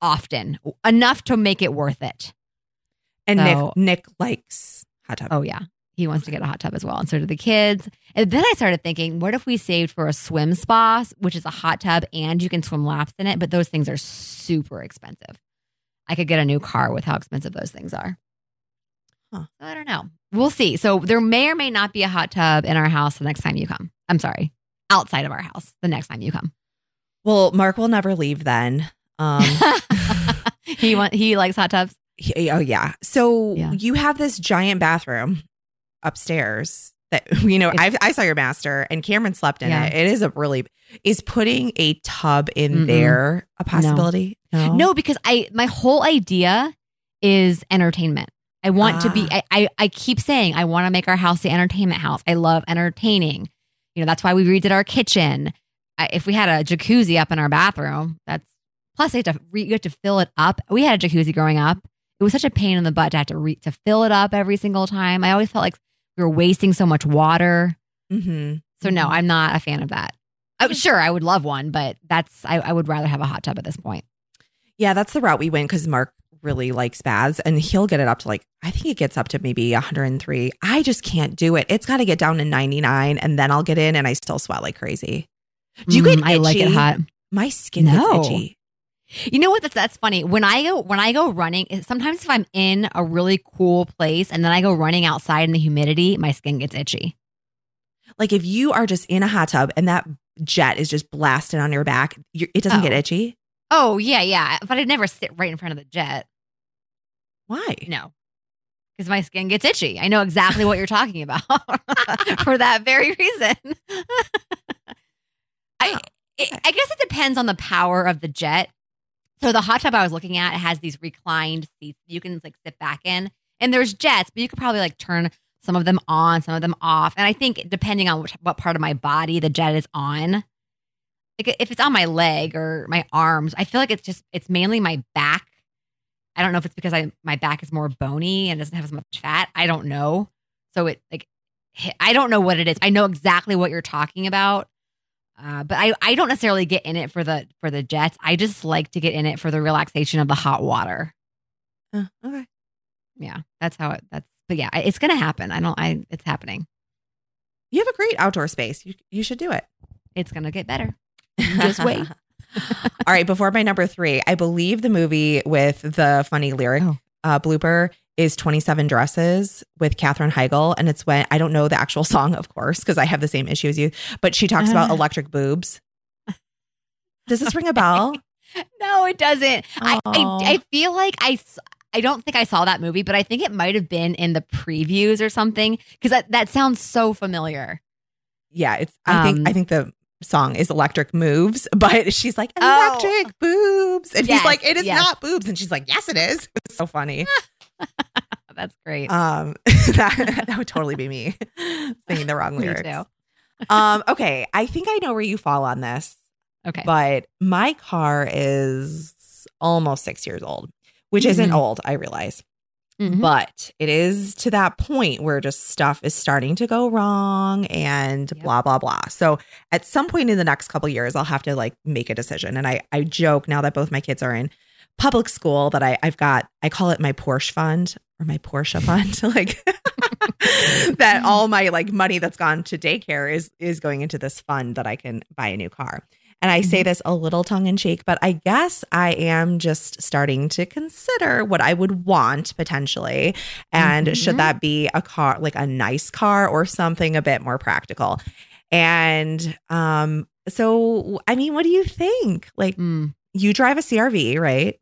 often enough to make it worth it. And So- Nick Nick likes hot tub. Oh yeah. He wants to get a hot tub as well. And so do the kids. And then I started thinking, what if we saved for a swim spa, which is a hot tub and you can swim laps in it, but those things are super expensive. I could get a new car with how expensive those things are. Huh. I don't know. We'll see. So there may or may not be a hot tub in our house the next time you come. I'm sorry, outside of our house the next time you come. Well, Mark will never leave then. Um he want he likes hot tubs. he- oh yeah. So Yeah. you have this giant bathroom upstairs that you know I I saw your master and Cameron slept in Yeah. it. It is a really is putting a tub in Mm-mm. there a possibility? No. No, because I my whole idea is entertainment. I want to be. Ah. I, I I keep saying I want to make our house the entertainment house. I love entertaining. You know that's why we redid our kitchen. I, if we had a jacuzzi up in our bathroom, that's plus I have to re, you have to fill it up. We had a jacuzzi growing up. It was such a pain in the butt to have to re, to fill it up every single time. I always felt like we were wasting so much water. Mm-hmm. So no, Mhm. I'm not a fan of that. I'm sure I would love one, but that's I, I would rather have a hot tub at this point. Yeah, that's the route we went because Mark really likes baths and he'll get it up to like, I think it gets up to maybe 103. I just can't do it. It's got to get down to 99 and then I'll get in and I still sweat like crazy. Do you get Mm, I like it hot. My skin No. gets itchy. You know what? That's that's funny. When I go when I go running, sometimes if I'm in a really cool place and then I go running outside in the humidity, my skin gets itchy. Like if you are just in a hot tub and that jet is just blasting on your back, it doesn't Oh. get itchy. Oh yeah, yeah. But I'd never sit right in front of the jet. Why? No, because my skin gets itchy. I know exactly what you're talking about for that very reason. I Oh, it, I guess it depends on the power of the jet. So the hot tub I was looking at has these reclined seats you can like sit back in, and there's jets, but you could probably like turn some of them on, some of them off. And I think depending on which, what part of my body the jet is on, like if it's on my leg or my arms, I feel like it's just it's mainly my back. I don't know if it's because I my back is more bony and doesn't have as much fat. I don't know. So it like I don't know what it is. I know exactly what you're talking about. Uh, but I, I don't necessarily get in it for the for the jets. I just like to get in it for the relaxation of the hot water. Uh, okay. Yeah, that's how it. That's but yeah, it's gonna happen. I don't. I it's happening. You have a great outdoor space. You you should do it. It's gonna get better. Just wait. All right, before my number three, I believe the movie with the funny lyric Oh. uh, blooper is 27 Dresses with Katherine Heigl. And it's when I don't know the actual song, of course, because I have the same issue as you, but she talks about Uh. electric boobs. Does this ring a bell? No, it doesn't. I, I I feel like I I don't think I saw that movie, but I think it might have been in the previews or something because that that sounds so familiar. Yeah, it's I Um, think I think the song is electric moves, but she's like Oh. electric boobs. And Yes, he's like, it is yes. not boobs. And she's like, yes, it is. It's so funny. That's great. Um that, that would totally be me singing the wrong lyrics. um, okay. I think I know where you fall on this. Okay. but my car is almost six years old, which isn't Mhm. old, I realize, Mhm. but it is to that point where just stuff is starting to go wrong and Yep. blah, blah, blah. So at some point in the next couple years, I'll have to like make a decision. And I, I joke now that both my kids are in public school that I, I've got, I call it my Porsche fund or my Porsche fund. like that all my like money that's gone to daycare is, is going into this fund that I can buy a new car. And I say this a little tongue in cheek, but I guess I am just starting to consider what I would want potentially. And Mhm. should that be a car, like a nice car or something a bit more practical? And um, so, I mean, what do you think? Like, Mm, you drive a CRV, right?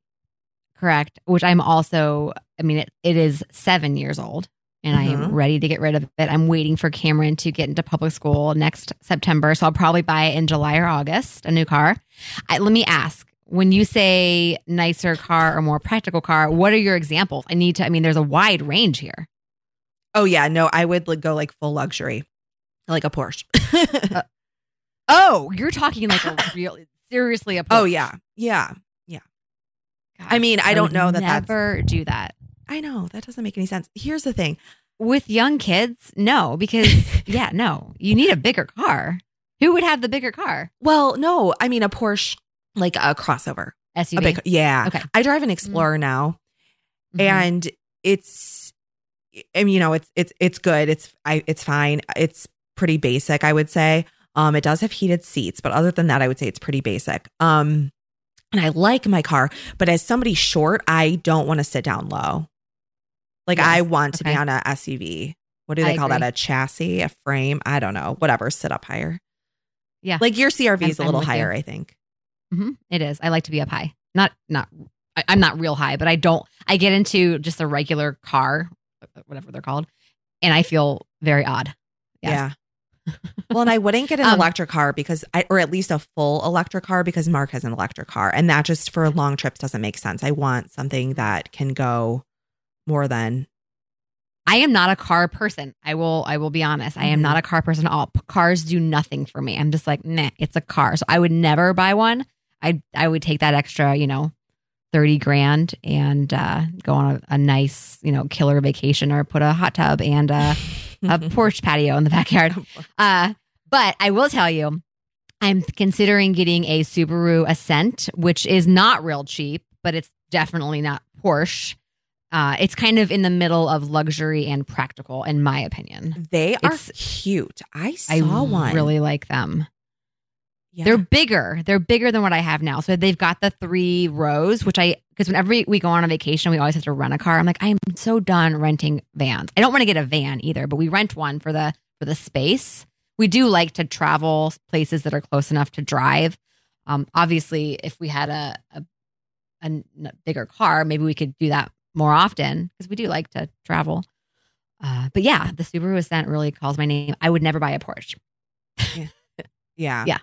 Correct. Which I'm also. I mean, it, it is seven years old, and I am mm-hmm. ready to get rid of it. I'm waiting for Cameron to get into public school next September, so I'll probably buy it in July or August. A new car. I, let me ask. when you say nicer car or more practical car, what are your examples? I need to, I mean, there's a wide range here. Oh yeah, no, I would like, go like full luxury, like a Porsche. Uh, oh, you're talking like a real, seriously a oh, Porsche. oh yeah, yeah. I mean, I don't know that that's- never do that. I know that doesn't make any sense. Here's the thing. With young kids, no, because yeah, no, you need a bigger car. Who would have the bigger car? Well, no, I mean a Porsche, like a crossover, SUV. a big. Yeah, Okay. I drive an Explorer now, Mhm. and it's, I mean, you know, it's it's it's good. It's I it's fine. It's pretty basic, I would say. Um, it does have heated seats, but other than that, I would say it's pretty basic. Um, and I like my car, but as somebody short, I don't want to sit down low. Like Yes. I want to be on a SUV. What do I they call that? A chassis, a frame? I don't know. Whatever. Sit up higher. Yeah. Like your CRV is a little I'm you. higher, I think. Mhm. It is. I like to be up high. Not not. I, I'm not real high, but I don't. I get into just a regular car, whatever they're called, and I feel very odd. Yes. Yeah. Well, and I wouldn't get an Um, electric car because I, or at least a full electric car because Mark has an electric car. And that just for long trips doesn't make sense. I want something that can go more than, I am not a car person. I will. I will be honest. I am Mhm. not a car person at all. Cars do nothing for me. I'm just like, nah, it's a car. So I would never buy one. I I would take that extra, you know, thirty grand and uh, go on a, a nice, you know, killer vacation or put a hot tub and uh, a porch patio in the backyard. Uh, but I will tell you, I'm considering getting a Subaru Ascent, which is not real cheap, but it's definitely not Porsche. Uh, it's kind of in the middle of luxury and practical, in my opinion. they are It's- cute. I saw I one. really like them. Yeah. They're bigger. They're bigger than what I have now. So they've got the three rows, which I because whenever we, go on a vacation, we always have to rent a car. I'm like, I'm so done renting vans. I don't want to get a van either, but we rent one for the for the space. We do like to travel places that are close enough to drive. Um, obviously, if we had a a bigger car, maybe we could do that more often because we do like to travel. Uh, but yeah, the Subaru Ascent really calls my name. I would never buy a Porsche. yeah. Yeah.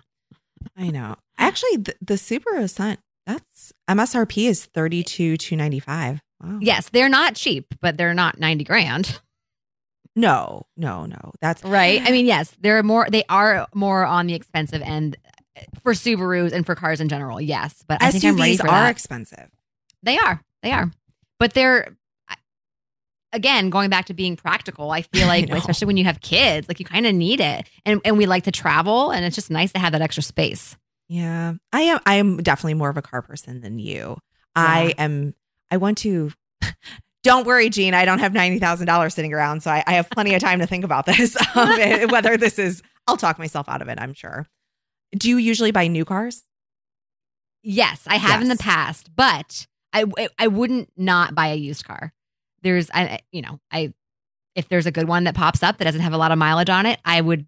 I know. Actually, the, the Subaru Ascent, that's MSRP is 32 295 Wow. Yes, they're not cheap, but they're not 90 grand. No, no, no. That's Right. I mean, yes, they're more, they are more on the expensive end uh, for Subarus and for cars in general. Yes. But I think I'm ready SUVs for are that. expensive. They are. They are. But they're, again, going back to being practical, I feel like, know. especially when you have kids, like you kind of need it. And, and we like to travel, and it's just nice to have that extra space. Yeah. I am I am definitely more of a car person than you. I am I want to don't worry, Gene. I don't have ninety thousand dollars sitting around, so I, I have plenty of time to think about this. Um, whether this is, I'll talk myself out of it. I'm sure. Do you usually buy new cars? Yes, I have in the past, but I I wouldn't not buy a used car. There's I you know, I if there's a good one that pops up that doesn't have a lot of mileage on it, I would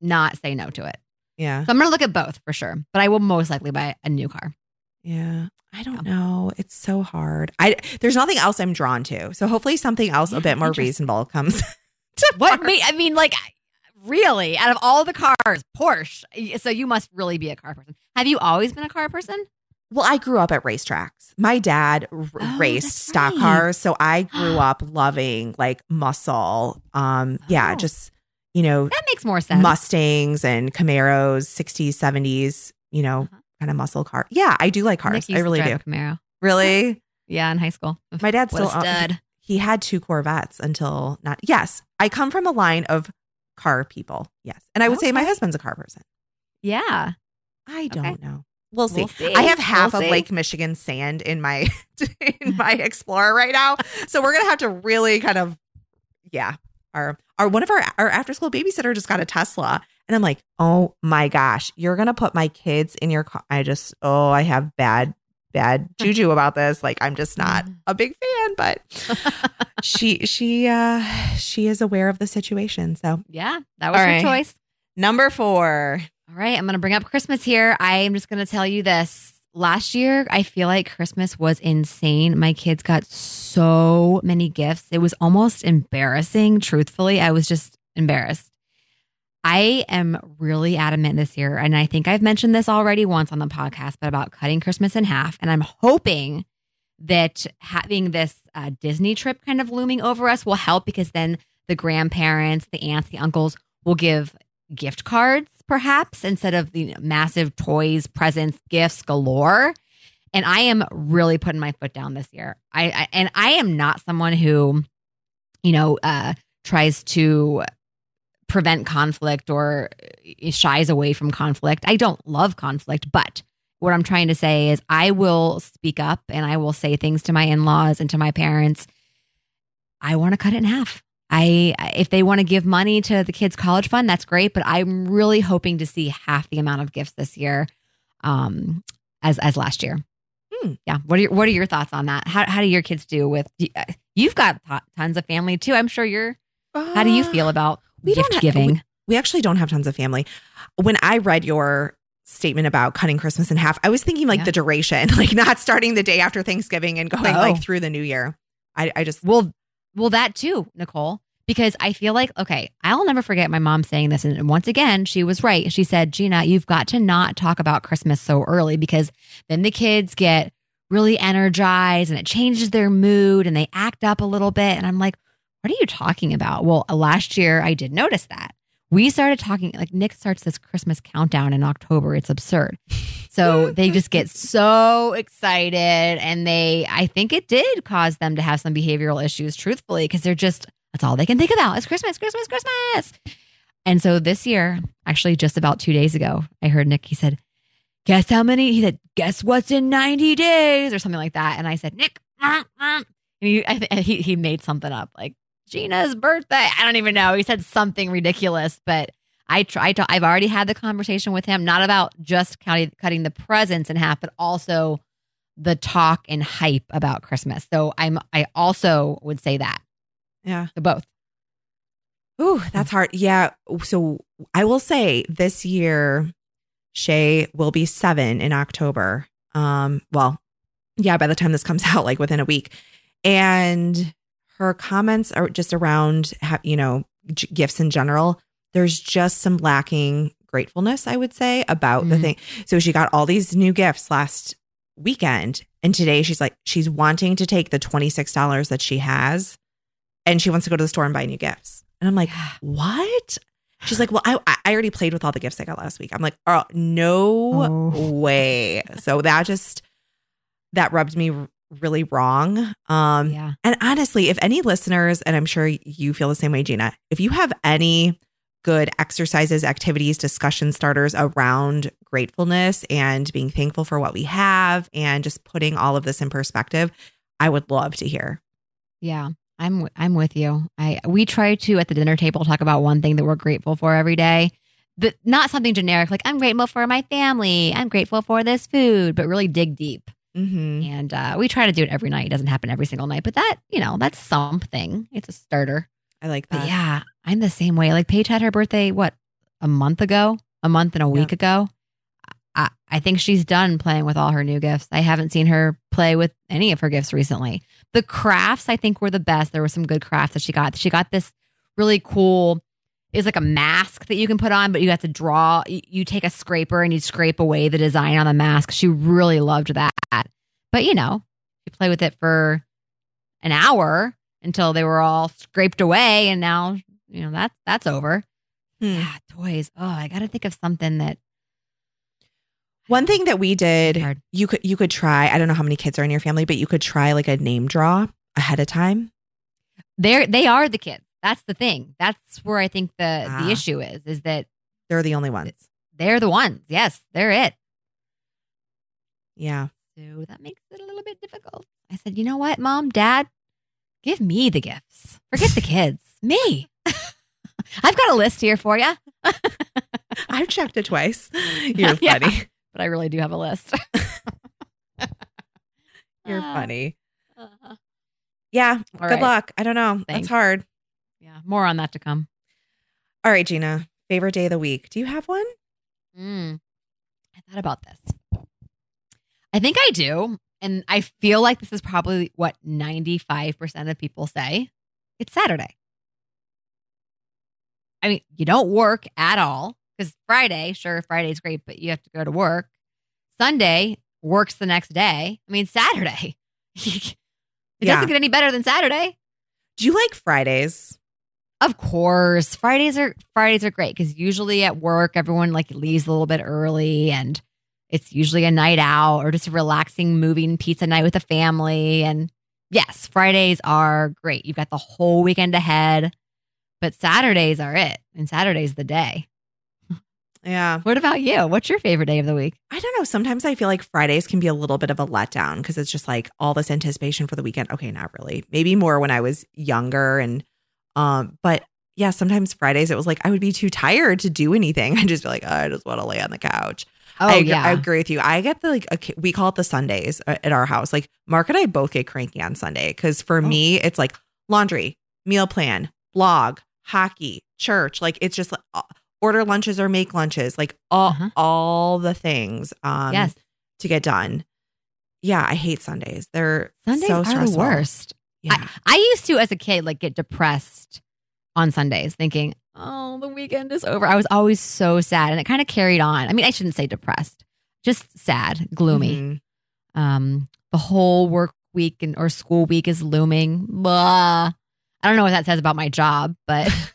not say no to it. Yeah, So I'm going to look at both for sure, but I will most likely buy a new car. yeah. I don't know. It's so hard. I there's nothing else I'm drawn to. So hopefully something else a bit more reasonable comes. to What me I mean like really, out of all the cars, Porsche. So you must really be a car person. Have you always been a car person? Well, I grew up at racetracks. My dad r- Oh, raced stock right. cars, so I grew up loving like muscle. Um, yeah, Oh. just you know That makes more sense. Mustangs and Camaros, 60s, 70s. You know, Uh-huh. kind of muscle car. Yeah, I do like cars. I really do. Camaro. Really, Yeah, in high school. my dad still own- stud. he had two Corvettes until not. Yes, I come from a line of car people. Yes, and I would say my husband's a car person. Yeah. I don't Okay. know. We'll see. We'll see. I have half We'll of see. Lake Michigan sand in my in my Explorer right now, so we're gonna have to really kind of, yeah. Our our one of our our after school babysitter just got a Tesla, and I'm like, oh my gosh, you're gonna put my kids in your car. I just oh, I have bad bad juju about this. Like I'm just not a big fan, but she she uh she is aware of the situation. So Yeah, that was All your right. choice. number four, All right, I'm going to bring up Christmas here. I am just going to tell you this. Last year, I feel like Christmas was insane. My kids got so many gifts. It was almost embarrassing, truthfully. I was just embarrassed. I am really adamant this year, and I think I've mentioned this already once on the podcast, but about cutting Christmas in half. And I'm hoping that having this uh, Disney trip kind of looming over us will help because then the grandparents, the aunts, the uncles will give gift cards, perhaps, instead of the massive toys, presents, gifts galore. And I am really putting my foot down this year. I, I and I am not someone who, you know, uh, tries to prevent conflict or shies away from conflict. I don't love conflict, but what I'm trying to say is I will speak up and I will say things to my in-laws and to my parents. I want to cut it in half. I if they want to give money to the kids college fund, that's great, but I'm really hoping to see half the amount of gifts this year um as as last year. Hmm. Yeah. What are your, what are your thoughts on that? How how do your kids do with uh, you've got tons of family too. I'm sure you're How do you Uh, feel about we gift ha- giving? we actually don't have tons of family. When I read your statement about cutting Christmas in half, I was thinking like Yeah. the duration, like not starting the day after Thanksgiving and going Oh. like through the new year. I, I just Well, well, that too, Nicole, because I feel like, okay, I'll never forget my mom saying this. And once again, she was right. She said, Gina, you've got to not talk about Christmas so early because then the kids get really energized and it changes their mood and they act up a little bit. And I'm like, what are you talking about? Well, uh, last year I did notice that. We started talking, like Nick starts this Christmas countdown in October. It's absurd. So they just get so excited. And they, I think it did cause them to have some behavioral issues, truthfully, because they're just, that's all they can think about. It's Christmas, Christmas, Christmas. And so this year, actually, just about two days ago, I heard Nick, he said, Guess how many? He said, Guess what's in 90 days or something like that. And I said, Nick, mm, mm." and he, he, he made something up like Gina's birthday. I don't even know. He said something ridiculous, but I tried to, I've already had the conversation with him, not about just cutting, cutting the presents in half, but also the talk and hype about Christmas. So I'm, I also would say that. Yeah. So both. Ooh, that's hard. Yeah. So I will say this year, Shay will be seven in October. Um, well, yeah, by the time this comes out, like within a week. And her comments are just around, you know, g- gifts in general. There's just some lacking gratefulness, I would say, about the Mm. thing. So she got all these new gifts last weekend. And today she's like, she's wanting to take the $26 that she has and she wants to go to the store and buy new gifts. And I'm like, what? She's like, well, I, I already played with all the gifts I got last week. I'm like, oh, no Oh. way. So that just, that rubbed me really wrong. Um, yeah. and honestly, if any listeners, and I'm sure you feel the same way, Gina, if you have any good exercises, activities, discussion starters around gratefulness and being thankful for what we have and just putting all of this in perspective, I would love to hear. Yeah, I'm I'm with you. I we try to at the dinner table talk about one thing that we're grateful for every day. That not something generic like I'm grateful for my family, I'm grateful for this food, but really dig deep. Mm-hmm. And uh, we try to do it every night. It doesn't happen every single night, but that you know that's something. It's a starter. I like But that. yeah, I'm the same way. Like Paige had her birthday what a month ago, a month and a week ago. I, I think she's done playing with all her new gifts. I haven't seen her play with any of her gifts recently. The crafts I think were the best. There were some good crafts that she got. She got this really cool. It's like a mask that you can put on, but you have to draw. You, you take a scraper and you scrape away the design on the mask. She really loved that. But you know, you play with it for an hour until they were all scraped away, and now you know that's that's over. Hmm. Yeah, toys. Oh, I got to think of something that One thing that we did, hard. you could you could try. I don't know how many kids are in your family, but you could try like a name draw ahead of time. They're they are the kids. That's the thing. That's where I think the Ah. the issue is. Is that They're the only ones. they're the ones. Yes, they're it. Yeah. So that makes it a little bit difficult. I said, you know what, mom, dad, give me the gifts. Forget the kids. Me. I've got a list here for you, I've checked it twice. You're Yeah. funny. But I really do have a list. You're Ah, funny. uh-huh. Yeah. All good right. luck. I don't know. Thanks. That's hard. Yeah, more on that to come. All right, Gina. Favorite day of the week. Do you have one? Mm. I thought about this. I think I do. And I feel like this is probably what 95% of people say. It's Saturday. I mean, you don't work at all because Friday, sure, Friday's great, but you have to go to work. Sunday works the next day. I mean, Saturday. it Yeah. doesn't get any better than Saturday. Do you like Fridays? Of course, Fridays are Fridays are great because usually at work everyone like leaves a little bit early, and it's usually a night out or just a relaxing moving pizza night with the family. And yes, Fridays are great. You've got the whole weekend ahead, but Saturdays are it, and Saturday's the day. Yeah. What about you? What's your favorite day of the week? I don't know. Sometimes I feel like Fridays can be a little bit of a letdown because it's just like all this anticipation for the weekend. Okay, not really. Maybe more when I was younger and um but yeah, sometimes Fridays it was like I would be too tired to do anything. I just be like, oh, I just want to lay on the couch. Oh I, yeah, I agree with you. I get the like okay, we call it the Sundays uh, at our house. Like Mark and I both get cranky on Sunday because for Oh. me it's like laundry, meal plan, blog, hockey, church. Like it's just like uh, order lunches or make lunches, like all Uh-huh. all the things. Um, yes. to get done. Yeah, I hate Sundays. They're Sundays so are the worst. Yeah. I used to, as a kid, like get depressed on Sundays, thinking, "Oh, the weekend is over." I was always so sad, and it kind of carried on. I mean, I shouldn't say depressed, just sad, gloomy. Mhm. Um, the whole work week and or school week is looming. Blah. I don't know what that says about my job, but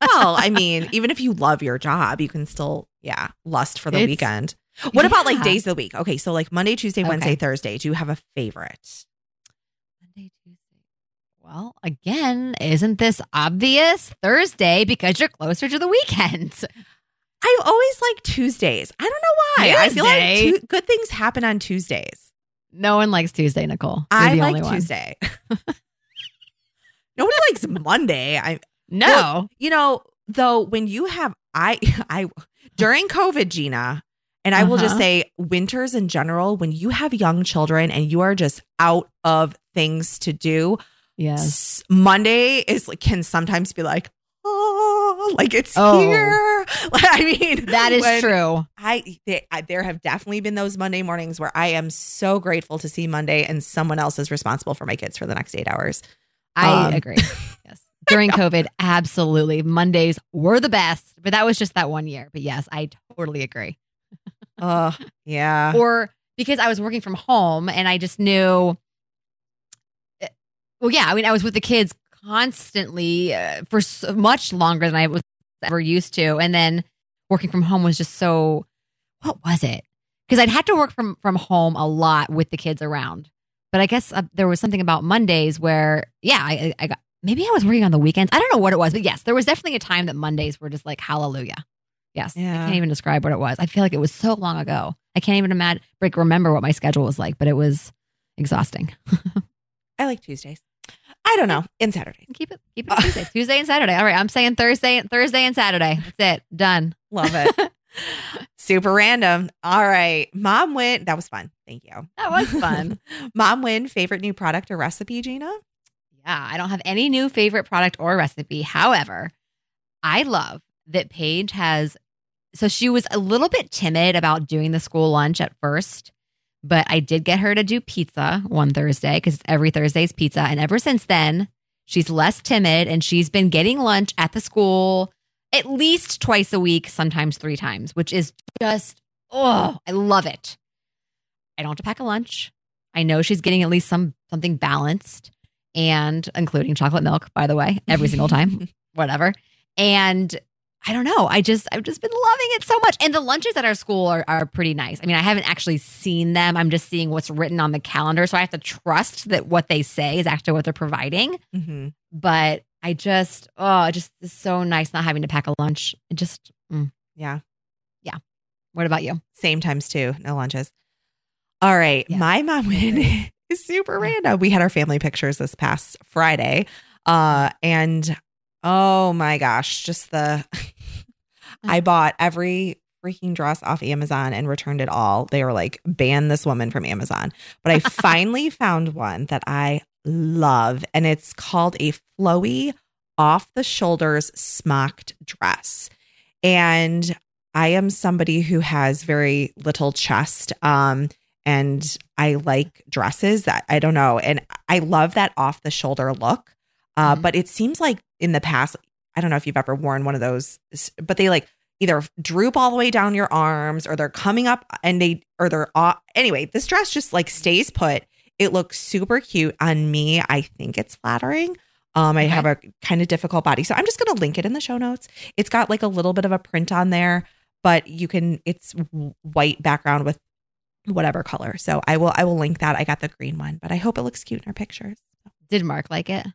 Well, I mean, even if you love your job, you can still, yeah, lust for the It's- weekend. What about like days of the week? Okay, so like Monday, Tuesday, Wednesday, Okay. Thursday. Do you have a favorite? Monday, Tuesday. Well, again, isn't this obvious? Thursday because you're closer to the weekend. I always like Tuesdays. I don't know why. I feel like Tuesday? tu- good things happen on Tuesdays. No one likes Tuesday, Nicole. You're I the like only one. Tuesday. Nobody likes Monday. I No. Well, you know, though, when you have I I during COVID, Gina, and I will just Uh-huh. say winters in general, when you have young children and you are just out of things to do, yes. Monday is like can sometimes be like, oh, like it's Oh. here. I mean, That is true. I, they, I there have definitely been those Monday mornings where I am so grateful to see Monday and someone else is responsible for my kids for the next eight hours. I Um, agree. Yes. During COVID, absolutely. Mondays were the best, but that was just that one year. But yes, I totally agree. Oh, yeah. Or because I was working from home and I just knew, eh, well, yeah, I mean, I was with the kids constantly uh, for so much longer than I was ever used to. And then working from home was just so, what was it? Because I'd had to work from, from home a lot with the kids around. But I guess uh, there was something about Mondays where, yeah, I, I got, maybe I was working on the weekends. I don't know what it was, but yes, there was definitely a time that Mondays were just like hallelujah. Yes. I can't even describe what it was. I feel like it was so long ago. I can't even imagine, like, remember what my schedule was like, but it was exhausting. I like Tuesdays. I don't know. And Saturday. Keep it, keep it Tuesday, Tuesday and Saturday. All right. I'm saying Thursday, Thursday and Saturday. That's it. Done. Love it. Super random. All right. Mom win. That was fun. Thank you. That was fun. Mom win favorite new product or recipe, Gina? Yeah, I don't have any new favorite product or recipe. However, I love that Paige has. So she was a little bit timid about doing the school lunch at first, but I did get her to do pizza one Thursday because every Thursday's pizza. And ever since then, she's less timid and she's been getting lunch at the school at least twice a week, sometimes three times, which is just, oh, I love it. I don't have to pack a lunch. I know she's getting at least some something balanced and including chocolate milk, by the way, every single time, whatever. And I don't know. I just I've just been loving it so much. And the lunches at our school are, are pretty nice. I mean, I haven't actually seen them. I'm just seeing what's written on the calendar. So I have to trust that what they say is actually what they're providing. hmm But I just, oh, it just is so nice not having to pack a lunch. It just mm. Yeah. Yeah. What about you? Same times too. No lunches. All right. Yeah. My mom is super random. We had our family pictures this past Friday. Uh, and oh my gosh, just the I bought every freaking dress off Amazon and returned it all. They were like, ban this woman from Amazon. But I finally found one that I love, and it's called a flowy off the shoulders smocked dress. And I am somebody who has very little chest. Um, and I like dresses that I don't know. And I love that off the shoulder look. Uh, Mhm. but it seems like in the past, I don't know if you've ever worn one of those, but they like either droop all the way down your arms or they're coming up and they, or they're, uh, anyway, this dress just like stays put. It looks super cute on me. I think it's flattering. Um, I Okay. have a kind of difficult body. So I'm just going to link it in the show notes. It's got like a little bit of a print on there, but you can, it's white background with whatever color. So I will, I will link that. I got the green one, but I hope it looks cute in our pictures. Did Mark like it?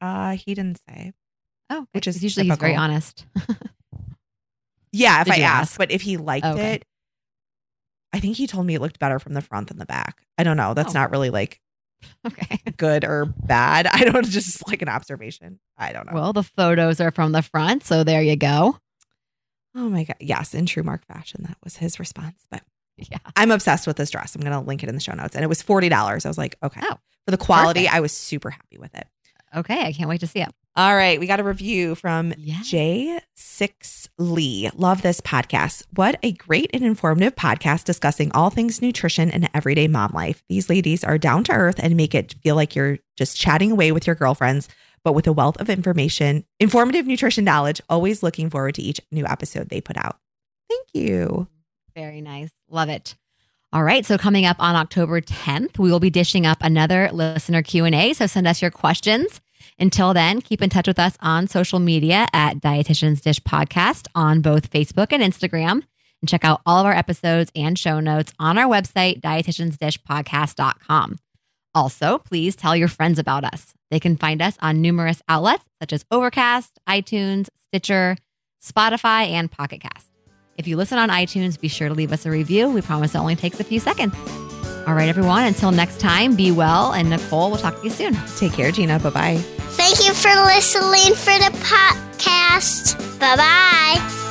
Uh, he didn't say. Oh, Which is usually he's very honest. Yeah, if Did I you ask? but if he liked Okay. it, I think he told me it looked better from the front than the back. I don't know. That's Oh. not really like okay. good or bad. I don't just like an observation. I don't know. Well, the photos are from the front, so there you go. oh my god. Yes, in true Mark fashion, that was his response. But Yeah. I'm obsessed with this dress. I'm gonna link it in the show notes. And it was forty dollars. I was like, okay. Oh, For the quality, perfect. I was super happy with it. Okay, I can't wait to see it. All right, we got a review from Yeah. J6 Lee. Love this podcast. What a great and informative podcast discussing all things nutrition and everyday mom life. These ladies are down to earth and make it feel like you're just chatting away with your girlfriends, but with a wealth of information, informative nutrition knowledge. Always looking forward to each new episode they put out. Thank you. Very nice. Love it. All right, so coming up on October 10th, we will be dishing up another listener Q&A, so send us your questions. Until then, keep in touch with us on social media at Dietitians Dish Podcast on both Facebook and Instagram. And check out all of our episodes and show notes on our website, dietitiansdishpodcast.com. Also, please tell your friends about us. They can find us on numerous outlets such as Overcast, iTunes, Stitcher, Spotify, and Pocket Cast. If you listen on iTunes, be sure to leave us a review. We promise it only takes a few seconds. All right, everyone, until next time, be well. And Nicole, we'll talk to you soon. Take care, Gina. Bye bye. Thank you for listening for the podcast. Bye bye.